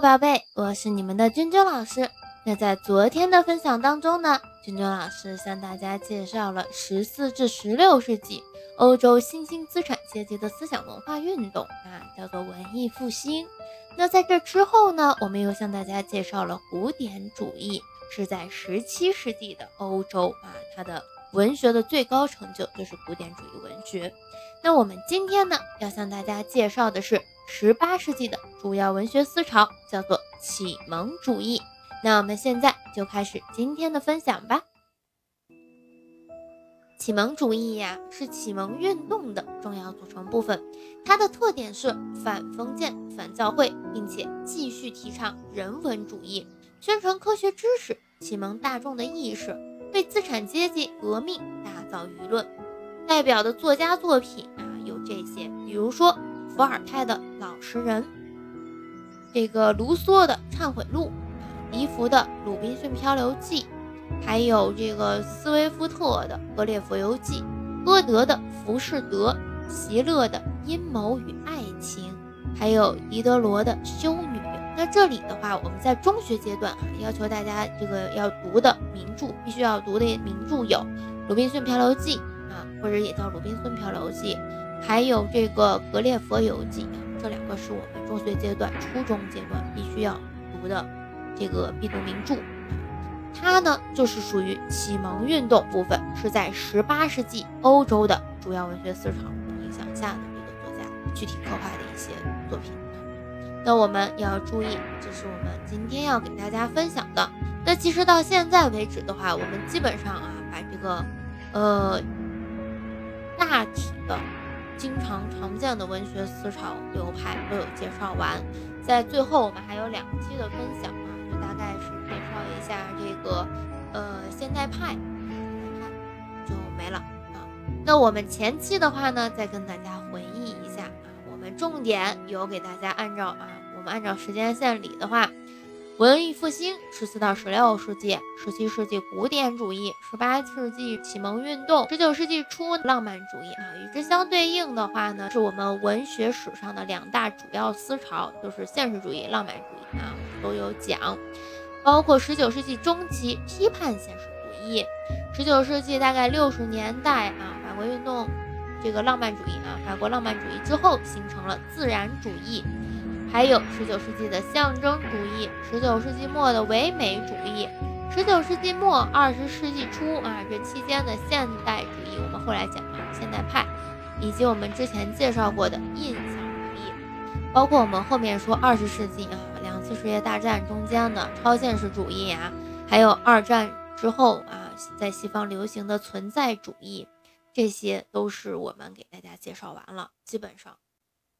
宝贝，我是你们的君君老师。那在昨天的分享当中呢，君君老师向大家介绍了十四至十六世纪欧洲新兴资产阶级的思想文化运动啊，叫做文艺复兴。那在这之后呢，我们又向大家介绍了古典主义，是在十七世纪的欧洲啊，它的文学的最高成就就是古典主义文学。那我们今天呢，要向大家介绍的是。十八世纪的主要文学思潮叫做启蒙主义。那我们现在就开始今天的分享吧。启蒙主义呀，是启蒙运动的重要组成部分。它的特点是反封建、反教会，并且继续提倡人文主义，宣传科学知识，启蒙大众的意识，为资产阶级革命打造舆论。代表的作家作品啊，有这些，比如说。伏尔泰的《老实人》，这个卢梭的《忏悔录》，笛福的《鲁滨逊漂流记》，还有这个斯威夫特的《格列佛游记》，歌德的《浮士德》，席勒的《阴谋与爱情》，还有狄德罗的《修女》。那这里的话，我们在中学阶段啊，要求大家这个要读的名著，必须要读的名著有《鲁滨逊漂流记》啊，或者也叫《鲁滨逊漂流记》。还有这个《格列佛游记》，这两个是我们中学阶段、初中阶段必须要读的这个必读名著。它呢，就是属于启蒙运动部分，是在十八世纪欧洲的主要文学思潮影响下的这个作家具体刻画的一些作品。那我们要注意，这是我们今天要给大家分享的。那其实到现在为止的话，我们基本上啊，把这个呃大体的。经常常见的文学思潮流派都有介绍完，在最后我们还有两期的分享啊，就大概是介绍一下这个呃现代派，现代派就没了啊。那我们前期的话呢，再跟大家回忆一下啊，我们重点有给大家按照啊，我们按照时间线理的话。文艺复兴，十四到十六世纪，十七世纪古典主义，十八世纪启蒙运动，十九世纪初浪漫主义啊，与之相对应的话呢，是我们文学史上的两大主要思潮，就是现实主义、浪漫主义啊，都有讲。包括十九世纪中期批判现实主义，十九世纪大概六十年代啊，法国运动这个浪漫主义啊，法国浪漫主义之后形成了自然主义。还有十九世纪的象征主义，十九世纪末的唯美主义，十九世纪末二十世纪初啊，这期间的现代主义，我们后来讲啊，现代派，以及我们之前介绍过的印象主义，包括我们后面说二十世纪啊，两次世界大战中间的超现实主义啊，还有二战之后啊，在西方流行的存在主义，这些都是我们给大家介绍完了，基本上。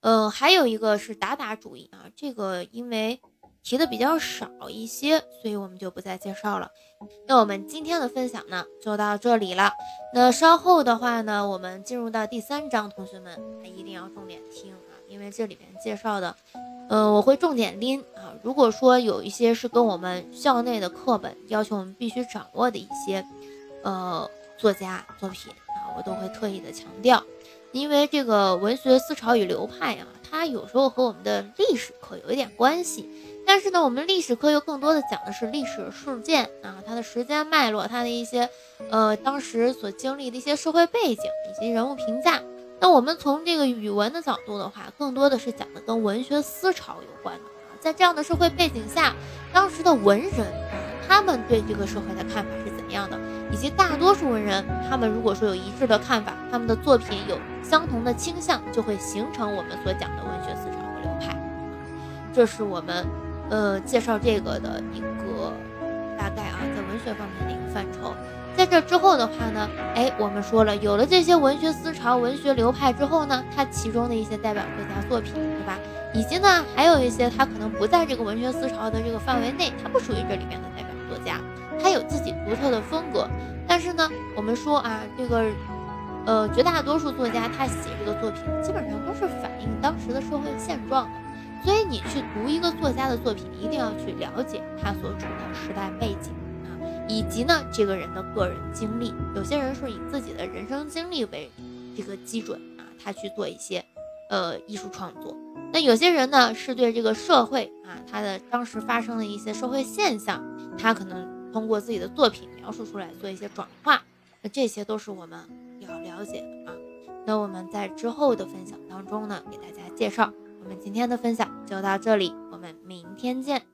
嗯，还有一个是达达主义啊，这个因为提的比较少一些，所以我们就不再介绍了。那我们今天的分享呢，就到这里了。那稍后的话呢，我们进入到第三章，同学们一定要重点听啊，因为这里面介绍的，嗯，我会重点拎啊。如果说有一些是跟我们校内的课本要求我们必须掌握的一些，呃，作家作品啊，我都会特意的强调。因为这个文学思潮与流派啊，它有时候和我们的历史课有一点关系，但是呢，我们历史课又更多的讲的是历史事件啊，它的时间脉络，它的一些呃当时所经历的一些社会背景以及人物评价。那我们从这个语文的角度的话，更多的是讲的跟文学思潮有关的啊，在这样的社会背景下，当时的文人，他们对这个社会的看法是怎样的？以及大多数文人，他们如果说有一致的看法，他们的作品有相同的倾向，就会形成我们所讲的文学思潮和流派。这是我们呃介绍这个的一个大概啊，在文学方面的一个范畴。在这之后的话呢，哎，我们说了，有了这些文学思潮、文学流派之后呢，它其中的一些代表作家作品，对吧？以及呢，还有一些他可能不在这个文学思潮的这个范围内，它不属于这里面的代他有自己独特的风格，但是呢，我们说啊，这个，呃，绝大多数作家他写这个作品，基本上都是反映当时的社会现状的。所以你去读一个作家的作品，一定要去了解他所处的时代背景啊，以及呢这个人的个人经历。有些人是以自己的人生经历为这个基准啊，他去做一些呃艺术创作。那有些人呢，是对这个社会啊，他的当时发生的一些社会现象，他可能通过自己的作品描述出来，做一些转化。那这些都是我们要了解的啊。那我们在之后的分享当中呢，给大家介绍。我们今天的分享就到这里，我们明天见。